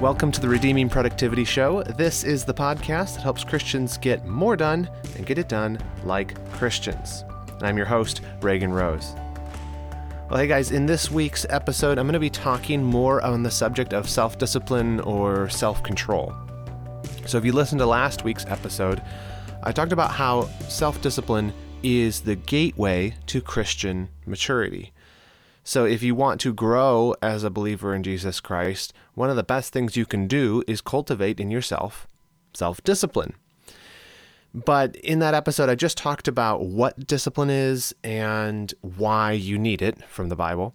Welcome to the Redeeming Productivity Show. This is the podcast that helps Christians get more done and get it done like Christians. And I'm your host, Reagan Rose. Well, hey guys, in this week's episode, I'm going to be talking more on the subject of self discipline or self control. So, if you listened to last week's episode, I talked about how self discipline is the gateway to Christian maturity. So, if you want to grow as a believer in Jesus Christ, one of the best things you can do is cultivate in yourself self discipline. But in that episode, I just talked about what discipline is and why you need it from the Bible.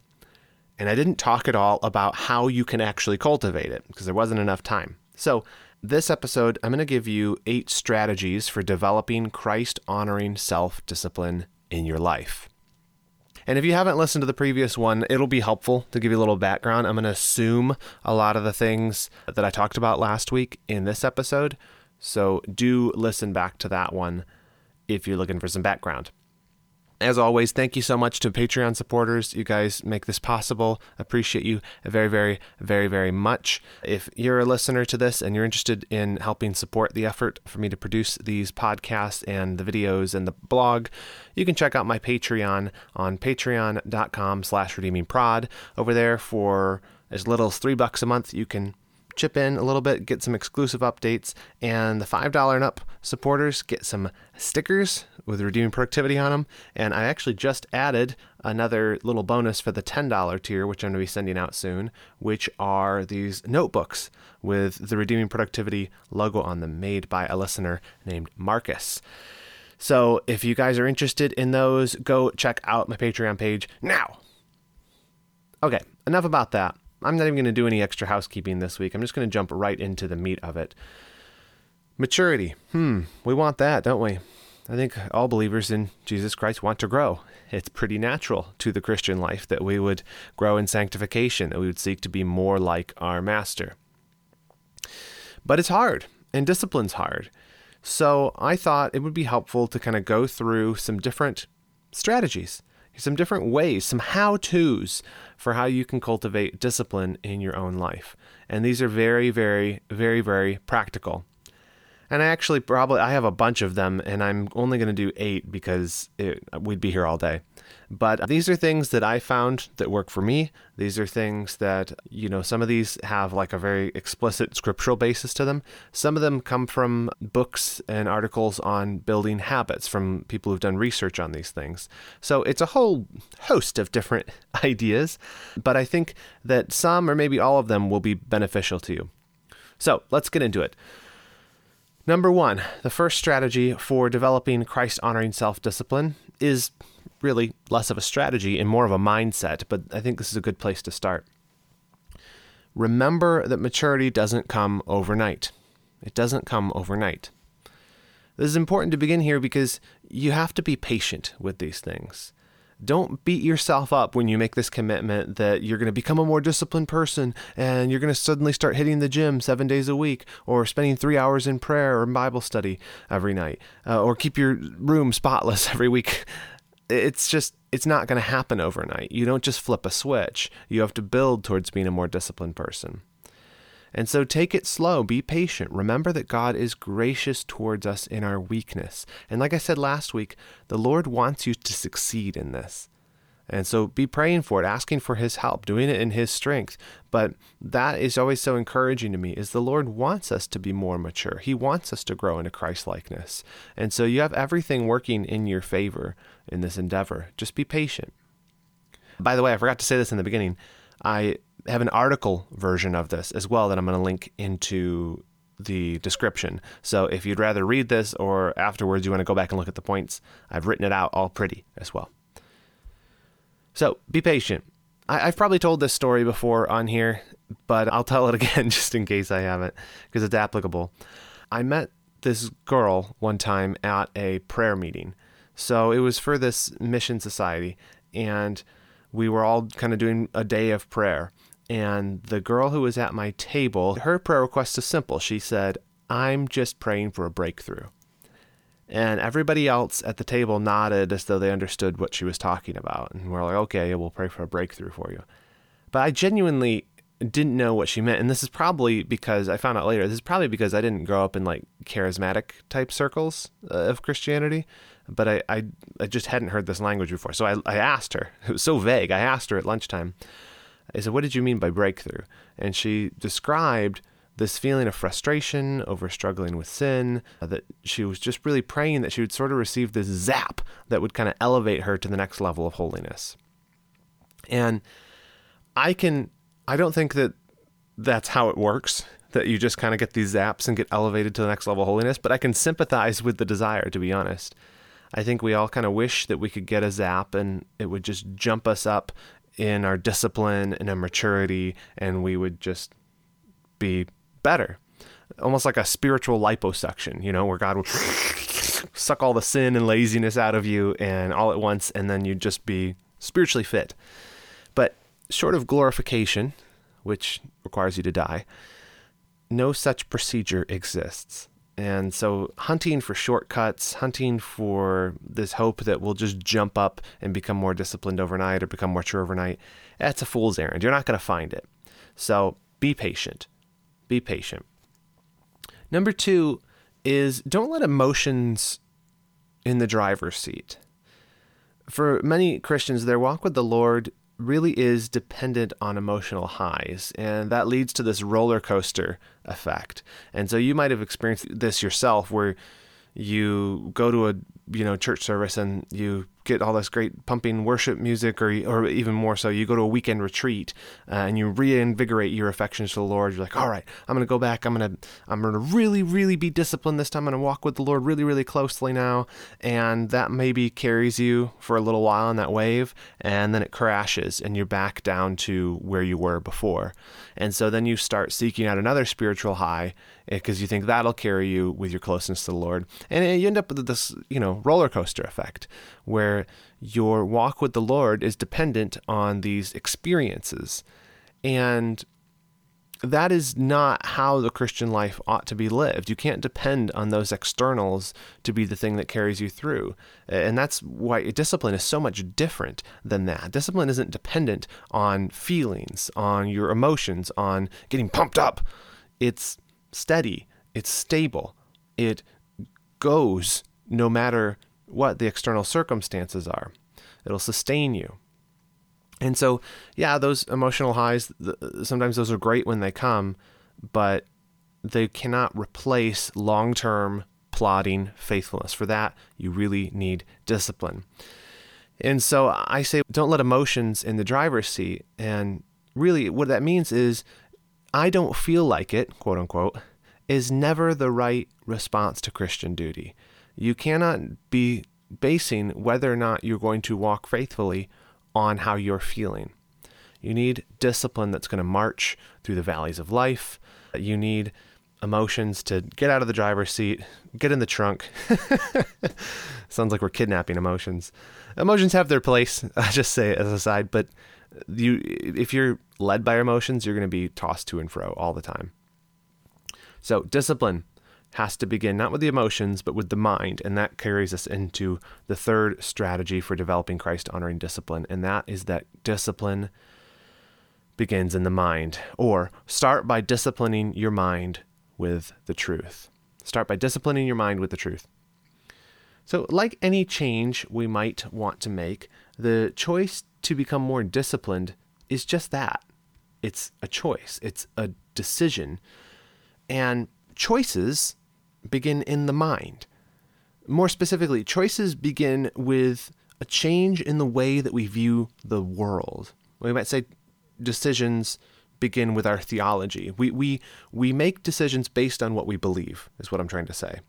And I didn't talk at all about how you can actually cultivate it because there wasn't enough time. So, this episode, I'm going to give you eight strategies for developing Christ honoring self discipline in your life. And if you haven't listened to the previous one, it'll be helpful to give you a little background. I'm going to assume a lot of the things that I talked about last week in this episode. So do listen back to that one if you're looking for some background. As always, thank you so much to Patreon supporters. You guys make this possible. Appreciate you very, very, very, very much. If you're a listener to this and you're interested in helping support the effort for me to produce these podcasts and the videos and the blog, you can check out my Patreon on patreon.com slash redeemingprod. Over there for as little as three bucks a month, you can chip in a little bit, get some exclusive updates, and the $5 and up supporters get some stickers with redeeming productivity on them. And I actually just added another little bonus for the $10 tier, which I'm going to be sending out soon, which are these notebooks with the redeeming productivity logo on them, made by a listener named Marcus. So if you guys are interested in those, go check out my Patreon page now. Okay, enough about that. I'm not even going to do any extra housekeeping this week. I'm just going to jump right into the meat of it. Maturity. Hmm, we want that, don't we? I think all believers in Jesus Christ want to grow. It's pretty natural to the Christian life that we would grow in sanctification, that we would seek to be more like our Master. But it's hard, and discipline's hard. So I thought it would be helpful to kind of go through some different strategies some different ways, some how to's for how you can cultivate discipline in your own life. And these are very, very, very, very practical. And I actually probably I have a bunch of them, and I'm only going to do eight because it, we'd be here all day. But these are things that I found that work for me. These are things that you know some of these have like a very explicit scriptural basis to them. Some of them come from books and articles on building habits from people who've done research on these things. So it's a whole host of different ideas, but I think that some or maybe all of them will be beneficial to you. So let's get into it. Number one, the first strategy for developing Christ honoring self discipline is really less of a strategy and more of a mindset, but I think this is a good place to start. Remember that maturity doesn't come overnight. It doesn't come overnight. This is important to begin here because you have to be patient with these things. Don't beat yourself up when you make this commitment that you're going to become a more disciplined person and you're going to suddenly start hitting the gym seven days a week or spending three hours in prayer or Bible study every night uh, or keep your room spotless every week. It's just, it's not going to happen overnight. You don't just flip a switch. You have to build towards being a more disciplined person. And so take it slow, be patient. Remember that God is gracious towards us in our weakness. And like I said last week, the Lord wants you to succeed in this. And so be praying for it, asking for his help, doing it in his strength. But that is always so encouraging to me is the Lord wants us to be more mature. He wants us to grow into Christ likeness. And so you have everything working in your favor in this endeavor. Just be patient. By the way, I forgot to say this in the beginning. I have an article version of this as well that I'm going to link into the description. So if you'd rather read this or afterwards you want to go back and look at the points, I've written it out all pretty as well. So be patient. I, have probably told this story before on here, but I'll tell it again just in case I haven't because it's applicable. I met this girl one time at a prayer meeting. So it was for this mission society, and we were all kind of doing a day of prayer. And the girl who was at my table, her prayer request is simple. She said, I'm just praying for a breakthrough. And everybody else at the table nodded as though they understood what she was talking about. And we're like, okay, we'll pray for a breakthrough for you. But I genuinely didn't know what she meant. And this is probably because I found out later, this is probably because I didn't grow up in like charismatic type circles uh, of Christianity, but I, I, I, just hadn't heard this language before. So I, I asked her, it was so vague. I asked her at lunchtime, I said, What did you mean by breakthrough? And she described this feeling of frustration over struggling with sin, uh, that she was just really praying that she would sort of receive this zap that would kind of elevate her to the next level of holiness. And I can I don't think that that's how it works, that you just kind of get these zaps and get elevated to the next level of holiness, but I can sympathize with the desire, to be honest. I think we all kind of wish that we could get a zap and it would just jump us up in our discipline and our maturity, and we would just be better. Almost like a spiritual liposuction, you know, where God would suck all the sin and laziness out of you and all at once, and then you'd just be spiritually fit. But short of glorification, which requires you to die, no such procedure exists. And so, hunting for shortcuts, hunting for this hope that we'll just jump up and become more disciplined overnight or become more true overnight, that's a fool's errand. You're not going to find it. So, be patient. Be patient. Number two is don't let emotions in the driver's seat. For many Christians, their walk with the Lord really is dependent on emotional highs, and that leads to this roller coaster effect. And so you might have experienced this yourself where you go to a you know church service and you get all this great pumping worship music, or or even more so, you go to a weekend retreat uh, and you reinvigorate your affections to the Lord. You're like, all right, I'm gonna go back. I'm gonna I'm gonna really really be disciplined this time. I'm gonna walk with the Lord really really closely now, and that maybe carries you for a little while on that wave, and then it crashes and you're back down to where you were before, and so then you start seeking out another spiritual high because you think that'll carry you with your closeness to the Lord. And you end up with this, you know, roller coaster effect where your walk with the Lord is dependent on these experiences. And that is not how the Christian life ought to be lived. You can't depend on those externals to be the thing that carries you through. And that's why discipline is so much different than that. Discipline isn't dependent on feelings, on your emotions, on getting pumped up. It's steady, it's stable, it goes no matter what the external circumstances are. It'll sustain you. And so, yeah, those emotional highs, sometimes those are great when they come, but they cannot replace long term plodding faithfulness. For that, you really need discipline. And so I say, don't let emotions in the driver's seat. And really, what that means is I don't feel like it, quote unquote, is never the right response to Christian duty. You cannot be basing whether or not you're going to walk faithfully on how you're feeling. You need discipline that's going to march through the valleys of life. You need emotions to get out of the driver's seat, get in the trunk. Sounds like we're kidnapping emotions. Emotions have their place. I just say as a side, but you if you're led by emotions, you're going to be tossed to and fro all the time. So, discipline has to begin not with the emotions, but with the mind. And that carries us into the third strategy for developing Christ honoring discipline. And that is that discipline begins in the mind. Or start by disciplining your mind with the truth. Start by disciplining your mind with the truth. So, like any change we might want to make, the choice to become more disciplined is just that it's a choice, it's a decision. And choices begin in the mind. More specifically, choices begin with a change in the way that we view the world. We might say decisions begin with our theology. We, we, we make decisions based on what we believe, is what I'm trying to say.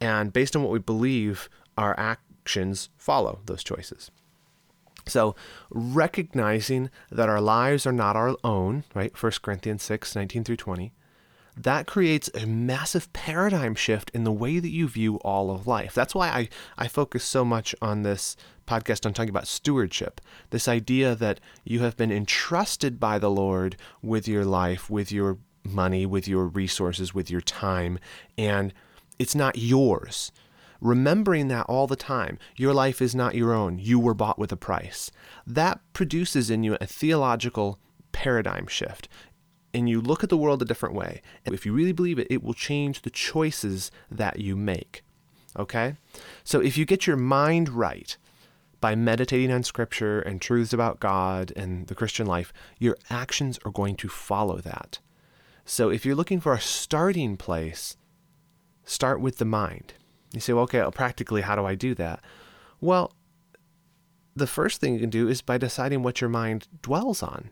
And based on what we believe, our actions follow those choices. So, recognizing that our lives are not our own, right? 1 Corinthians 6, 19 through 20, that creates a massive paradigm shift in the way that you view all of life. That's why I, I focus so much on this podcast on talking about stewardship. This idea that you have been entrusted by the Lord with your life, with your money, with your resources, with your time, and it's not yours. Remembering that all the time, your life is not your own. You were bought with a price. That produces in you a theological paradigm shift. And you look at the world a different way. And if you really believe it, it will change the choices that you make. Okay? So if you get your mind right by meditating on scripture and truths about God and the Christian life, your actions are going to follow that. So if you're looking for a starting place, start with the mind. You say, well, okay, well, practically, how do I do that? Well, the first thing you can do is by deciding what your mind dwells on.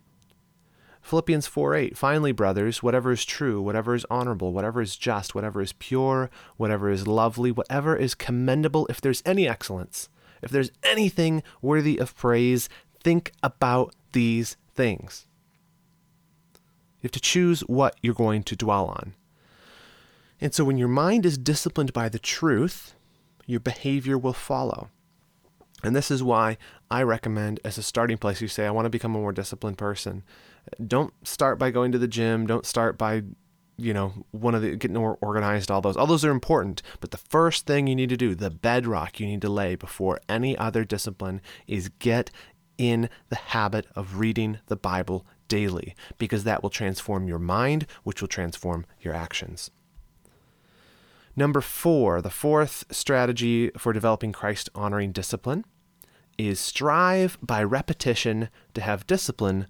Philippians 4:8 finally, brothers, whatever is true, whatever is honorable, whatever is just, whatever is pure, whatever is lovely, whatever is commendable, if there's any excellence, if there's anything worthy of praise, think about these things. You have to choose what you're going to dwell on. And so when your mind is disciplined by the truth, your behavior will follow. And this is why I recommend, as a starting place, you say, I want to become a more disciplined person. Don't start by going to the gym. Don't start by, you know, one of the getting more organized, all those. All those are important. But the first thing you need to do, the bedrock you need to lay before any other discipline, is get in the habit of reading the Bible daily, because that will transform your mind, which will transform your actions. Number four, the fourth strategy for developing Christ honoring discipline is strive by repetition to have discipline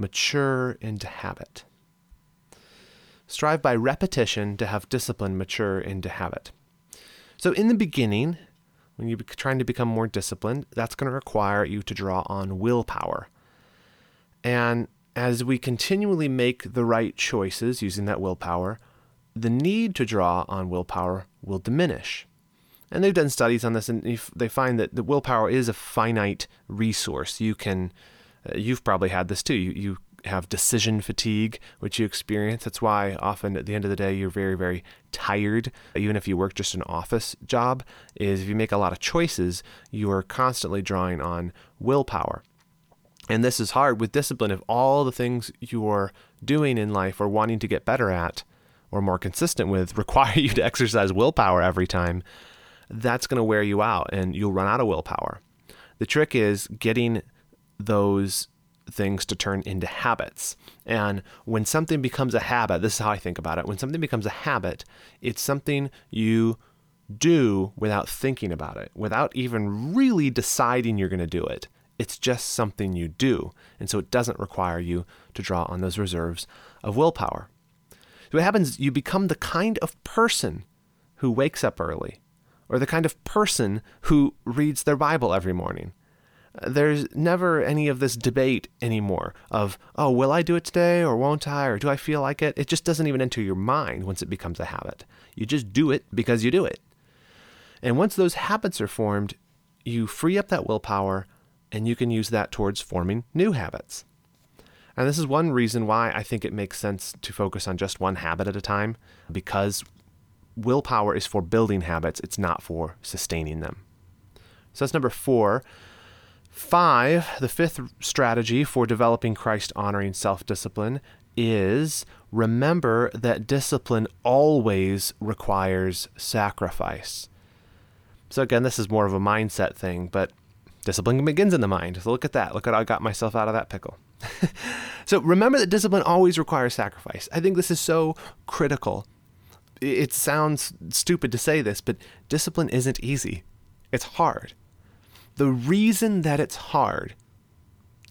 mature into habit. Strive by repetition to have discipline mature into habit. So, in the beginning, when you're trying to become more disciplined, that's going to require you to draw on willpower. And as we continually make the right choices using that willpower, the need to draw on willpower will diminish. And they've done studies on this, and they find that the willpower is a finite resource. You can, Uh, you've probably had this too. You, you have decision fatigue, which you experience. That's why often at the end of the day you're very, very tired. Even if you work just an office job, is if you make a lot of choices, you are constantly drawing on willpower. And this is hard with discipline. If all the things you're doing in life or wanting to get better at or more consistent with require you to exercise willpower every time, that's going to wear you out and you'll run out of willpower. The trick is getting those things to turn into habits. And when something becomes a habit, this is how I think about it. When something becomes a habit, it's something you do without thinking about it, without even really deciding you're going to do it. It's just something you do. And so it doesn't require you to draw on those reserves of willpower. So what happens, you become the kind of person who wakes up early, or the kind of person who reads their Bible every morning. There's never any of this debate anymore of, oh, will I do it today or won't I, or do I feel like it? It just doesn't even enter your mind once it becomes a habit. You just do it because you do it. And once those habits are formed, you free up that willpower and you can use that towards forming new habits. And this is one reason why I think it makes sense to focus on just one habit at a time because willpower is for building habits, it's not for sustaining them. So that's number four. Five, the fifth strategy for developing Christ honoring self discipline is remember that discipline always requires sacrifice. So, again, this is more of a mindset thing, but discipline begins in the mind. So, look at that. Look at how I got myself out of that pickle. so remember that discipline always requires sacrifice. I think this is so critical. It sounds stupid to say this, but discipline isn't easy. It's hard. The reason that it's hard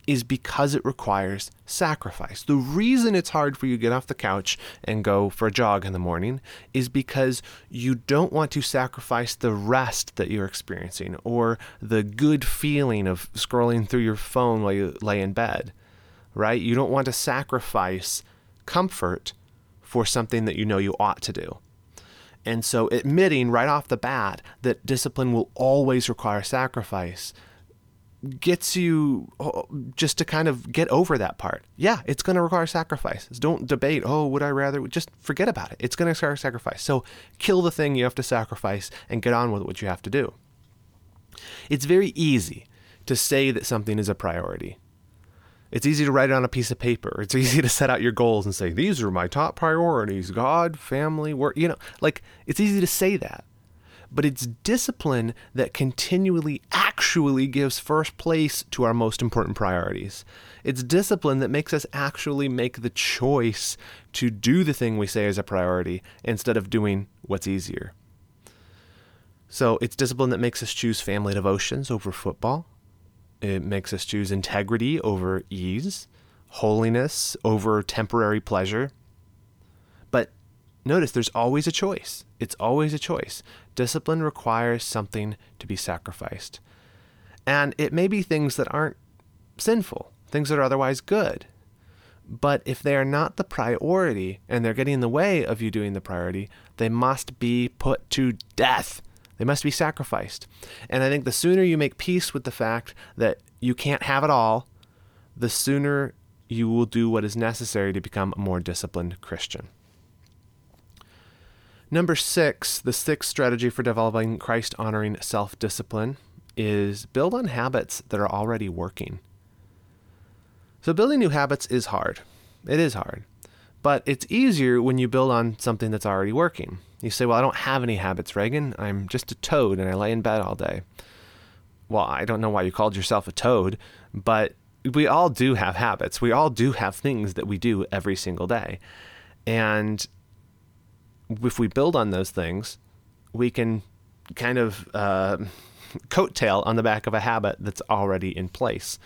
is because it requires sacrifice. The reason it's hard for you to get off the couch and go for a jog in the morning is because you don't want to sacrifice the rest that you're experiencing or the good feeling of scrolling through your phone while you lay in bed right? You don't want to sacrifice comfort for something that you know you ought to do. And so, admitting right off the bat that discipline will always require sacrifice gets you oh, just to kind of get over that part. Yeah, it's going to require sacrifice. Don't debate, oh, would I rather? Just forget about it. It's going to require sacrifice. So, kill the thing you have to sacrifice and get on with what you have to do. It's very easy to say that something is a priority. It's easy to write it on a piece of paper. It's easy to set out your goals and say, these are my top priorities God, family, work. You know, like it's easy to say that. but it's discipline that continually actually gives first place to our most important priorities. It's discipline that makes us actually make the choice to do the thing we say is a priority instead of doing what's easier. So it's discipline that makes us choose family devotions over football. It makes us choose integrity over ease, holiness over temporary pleasure. But notice there's always a choice. It's always a choice. Discipline requires something to be sacrificed. And it may be things that aren't sinful, things that are otherwise good. But if they are not the priority and they're getting in the way of you doing the priority, they must be put to death. They must be sacrificed. And I think the sooner you make peace with the fact that you can't have it all, the sooner you will do what is necessary to become a more disciplined Christian. Number six, the sixth strategy for developing Christ honoring self discipline is build on habits that are already working. So, building new habits is hard. It is hard. But it's easier when you build on something that's already working. You say, Well, I don't have any habits, Reagan. I'm just a toad and I lay in bed all day. Well, I don't know why you called yourself a toad, but we all do have habits. We all do have things that we do every single day. And if we build on those things, we can kind of uh, coattail on the back of a habit that's already in place.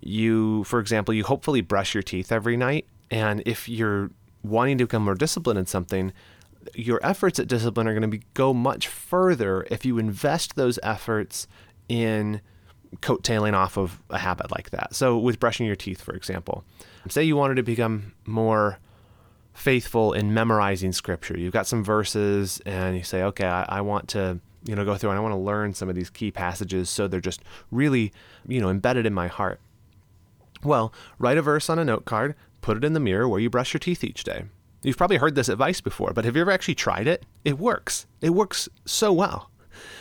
You, for example, you hopefully brush your teeth every night. And if you're wanting to become more disciplined in something, your efforts at discipline are going to be, go much further if you invest those efforts in coattailing off of a habit like that. So, with brushing your teeth, for example, say you wanted to become more faithful in memorizing scripture. You've got some verses, and you say, okay, I, I want to you know go through and I want to learn some of these key passages so they're just really you know embedded in my heart. Well, write a verse on a note card, put it in the mirror where you brush your teeth each day. You've probably heard this advice before, but have you ever actually tried it? It works. It works so well.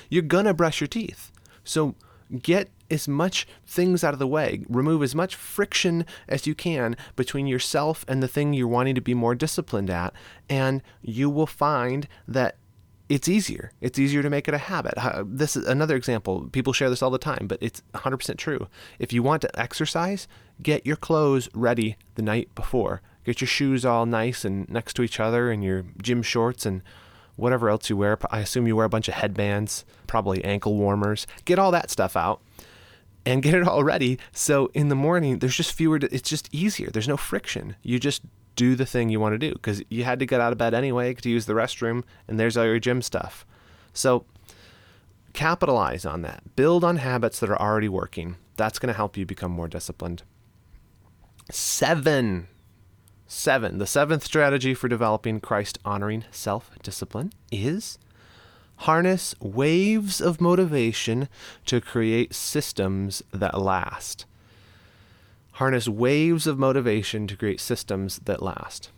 You're gonna brush your teeth. So get as much things out of the way. Remove as much friction as you can between yourself and the thing you're wanting to be more disciplined at, and you will find that it's easier. It's easier to make it a habit. This is another example. People share this all the time, but it's 100% true. If you want to exercise, get your clothes ready the night before. Get your shoes all nice and next to each other and your gym shorts and whatever else you wear. I assume you wear a bunch of headbands, probably ankle warmers. Get all that stuff out and get it all ready. So in the morning, there's just fewer, it's just easier. There's no friction. You just do the thing you want to do because you had to get out of bed anyway to use the restroom, and there's all your gym stuff. So capitalize on that. Build on habits that are already working. That's going to help you become more disciplined. Seven. Seven. The seventh strategy for developing Christ honoring self discipline is harness waves of motivation to create systems that last. Harness waves of motivation to create systems that last.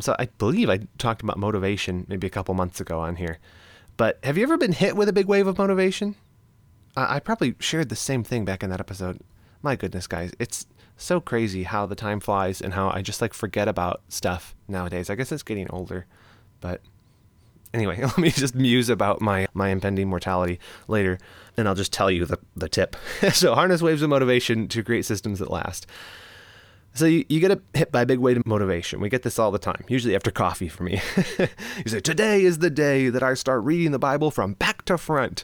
So I believe I talked about motivation maybe a couple months ago on here. But have you ever been hit with a big wave of motivation? I probably shared the same thing back in that episode. My goodness, guys, it's so crazy how the time flies and how I just like forget about stuff nowadays. I guess it's getting older, but anyway, let me just muse about my, my impending mortality later, and I'll just tell you the, the tip. so, harness waves of motivation to create systems that last. So, you, you get hit by a big wave of motivation. We get this all the time, usually after coffee for me. you say, Today is the day that I start reading the Bible from back to front.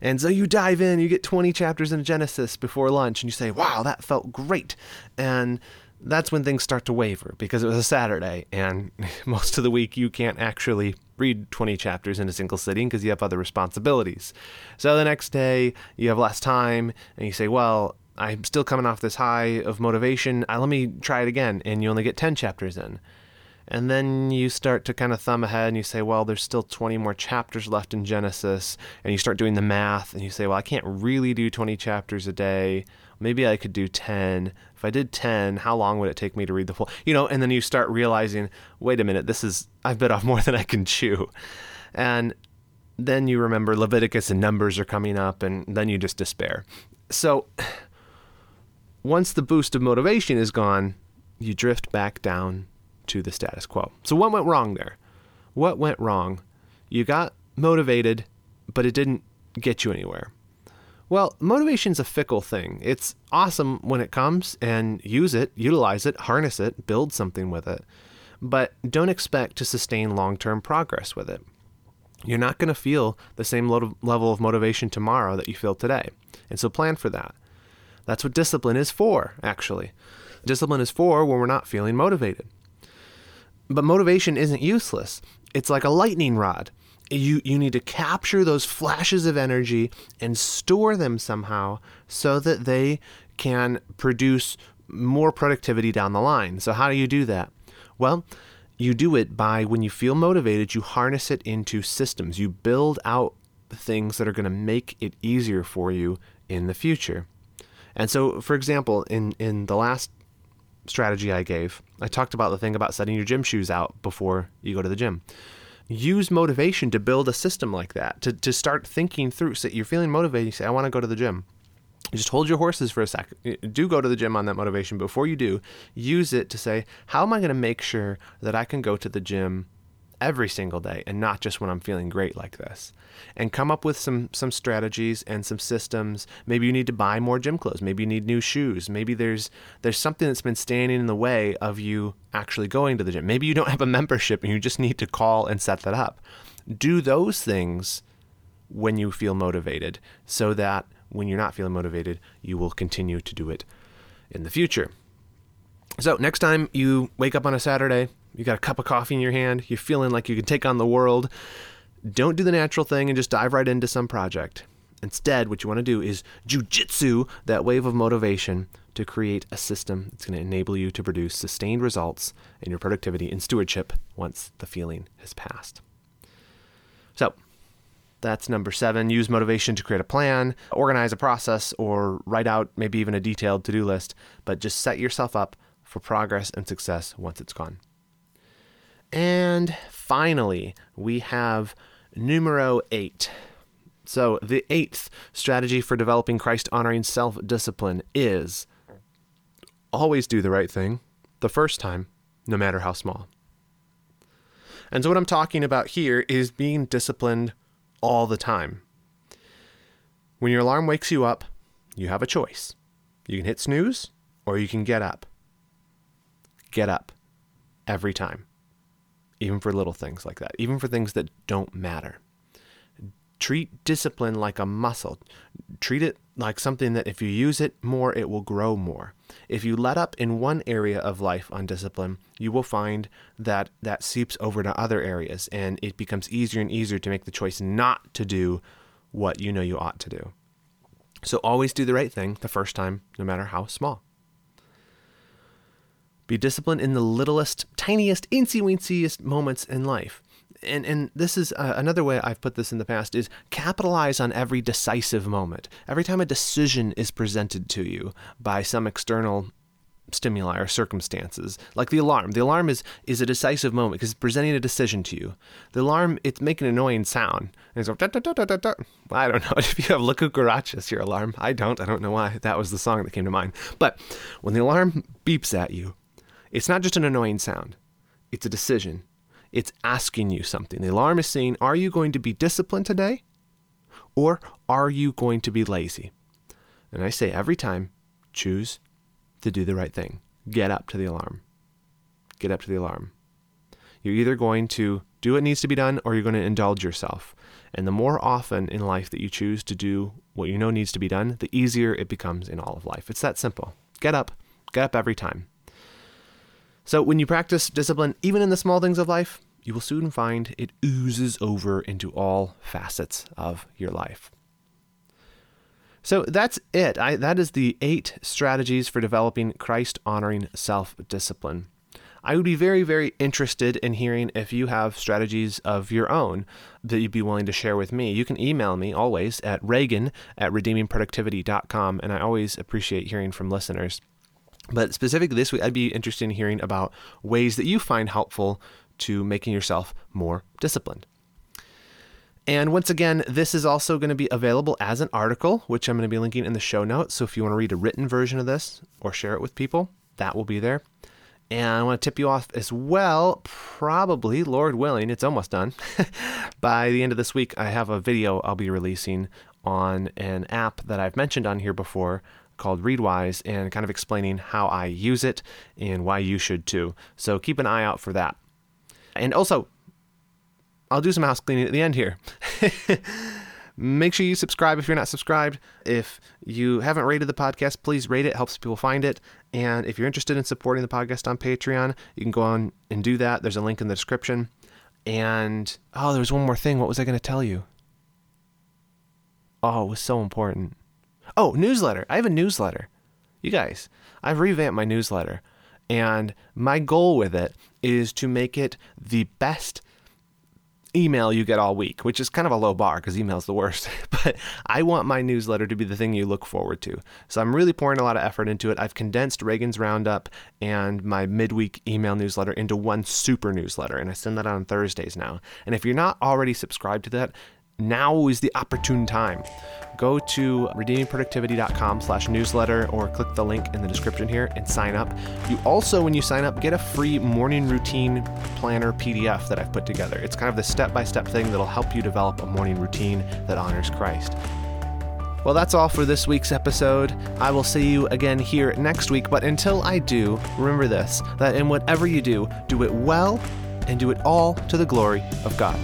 And so you dive in, you get 20 chapters in Genesis before lunch, and you say, Wow, that felt great. And that's when things start to waver because it was a Saturday, and most of the week you can't actually read 20 chapters in a single sitting because you have other responsibilities. So the next day you have less time, and you say, Well, I'm still coming off this high of motivation. Uh, let me try it again. And you only get 10 chapters in. And then you start to kind of thumb ahead and you say, well, there's still 20 more chapters left in Genesis. And you start doing the math and you say, well, I can't really do 20 chapters a day. Maybe I could do 10. If I did 10, how long would it take me to read the full? You know, and then you start realizing, wait a minute, this is, I've bit off more than I can chew. And then you remember Leviticus and Numbers are coming up, and then you just despair. So once the boost of motivation is gone, you drift back down to the status quo. So, what went wrong there? What went wrong? You got motivated, but it didn't get you anywhere. Well, motivation's a fickle thing. It's awesome when it comes and use it, utilize it, harness it, build something with it. But don't expect to sustain long term progress with it. You're not going to feel the same level of motivation tomorrow that you feel today. And so plan for that. That's what discipline is for, actually. Discipline is for when we're not feeling motivated. But motivation isn't useless. It's like a lightning rod you you need to capture those flashes of energy and store them somehow so that they can produce more productivity down the line. So how do you do that? Well, you do it by when you feel motivated, you harness it into systems. You build out things that are going to make it easier for you in the future. And so, for example, in in the last strategy I gave, I talked about the thing about setting your gym shoes out before you go to the gym use motivation to build a system like that, to, to start thinking through. So you're feeling motivated, you say, I want to go to the gym. just hold your horses for a sec. Do go to the gym on that motivation. Before you do, use it to say, How am I going to make sure that I can go to the gym every single day and not just when I'm feeling great like this. And come up with some some strategies and some systems. Maybe you need to buy more gym clothes, maybe you need new shoes, maybe there's there's something that's been standing in the way of you actually going to the gym. Maybe you don't have a membership and you just need to call and set that up. Do those things when you feel motivated so that when you're not feeling motivated, you will continue to do it in the future. So, next time you wake up on a Saturday, you got a cup of coffee in your hand, you're feeling like you can take on the world, don't do the natural thing and just dive right into some project. Instead, what you want to do is jujitsu that wave of motivation to create a system that's going to enable you to produce sustained results in your productivity and stewardship once the feeling has passed. So, that's number seven. Use motivation to create a plan, organize a process, or write out maybe even a detailed to do list, but just set yourself up for progress and success once it's gone. And finally, we have numero eight. So, the eighth strategy for developing Christ honoring self discipline is always do the right thing the first time, no matter how small. And so, what I'm talking about here is being disciplined all the time. When your alarm wakes you up, you have a choice. You can hit snooze or you can get up. Get up every time even for little things like that, even for things that don't matter. Treat discipline like a muscle. Treat it like something that if you use it more, it will grow more. If you let up in one area of life on discipline, you will find that that seeps over to other areas and it becomes easier and easier to make the choice not to do what you know you ought to do. So always do the right thing the first time, no matter how small. Be disciplined in the littlest, tiniest, incy wincyest moments in life. And, and this is uh, another way I've put this in the past is capitalize on every decisive moment. Every time a decision is presented to you by some external stimuli or circumstances like the alarm. The alarm is is a decisive moment because it's presenting a decision to you. The alarm it's making an annoying sound. And it's like, da, da, da, i don't know. If you have look cucarachas your alarm i don't. I don't know why that was the song that came to mind. But when the alarm beeps at you it's not just an annoying sound, it's a decision. It's asking you something. The alarm is saying, Are you going to be disciplined today? Or are you going to be lazy? And I say every time, choose to do the right thing. Get up to the alarm. Get up to the alarm. You're either going to do what needs to be done or you're going to indulge yourself. And the more often in life that you choose to do what you know needs to be done, the easier it becomes in all of life. It's that simple. Get up. Get up every time. So when you practice discipline, even in the small things of life, you will soon find it oozes over into all facets of your life. So that's it. I, that is the eight strategies for developing Christ honoring self discipline. I would be very, very interested in hearing if you have strategies of your own that you'd be willing to share with me. You can email me always at reagan at redeemingproductivity.com, and I always appreciate hearing from listeners. But specifically this week, I'd be interested in hearing about ways that you find helpful to making yourself more disciplined. And once again, this is also going to be available as an article, which I'm going to be linking in the show notes. So if you want to read a written version of this or share it with people, that will be there. And I want to tip you off as well, probably, Lord willing, it's almost done. By the end of this week, I have a video I'll be releasing on an app that I've mentioned on here before called Readwise and kind of explaining how I use it and why you should too. So keep an eye out for that. And also, I'll do some house cleaning at the end here. Make sure you subscribe if you're not subscribed. If you haven't rated the podcast, please rate it. it. Helps people find it. And if you're interested in supporting the podcast on Patreon, you can go on and do that. There's a link in the description. And oh, there was one more thing. What was I going to tell you? Oh, it was so important. Oh, newsletter. I have a newsletter. You guys, I've revamped my newsletter. And my goal with it is to make it the best email you get all week, which is kind of a low bar because email's the worst. but I want my newsletter to be the thing you look forward to. So I'm really pouring a lot of effort into it. I've condensed Reagan's Roundup and my midweek email newsletter into one super newsletter, and I send that out on Thursdays now. And if you're not already subscribed to that, now is the opportune time. Go to redeemingproductivity.com slash newsletter or click the link in the description here and sign up. You also, when you sign up, get a free morning routine planner PDF that I've put together. It's kind of the step-by-step thing that'll help you develop a morning routine that honors Christ. Well, that's all for this week's episode. I will see you again here next week, but until I do, remember this that in whatever you do, do it well and do it all to the glory of God.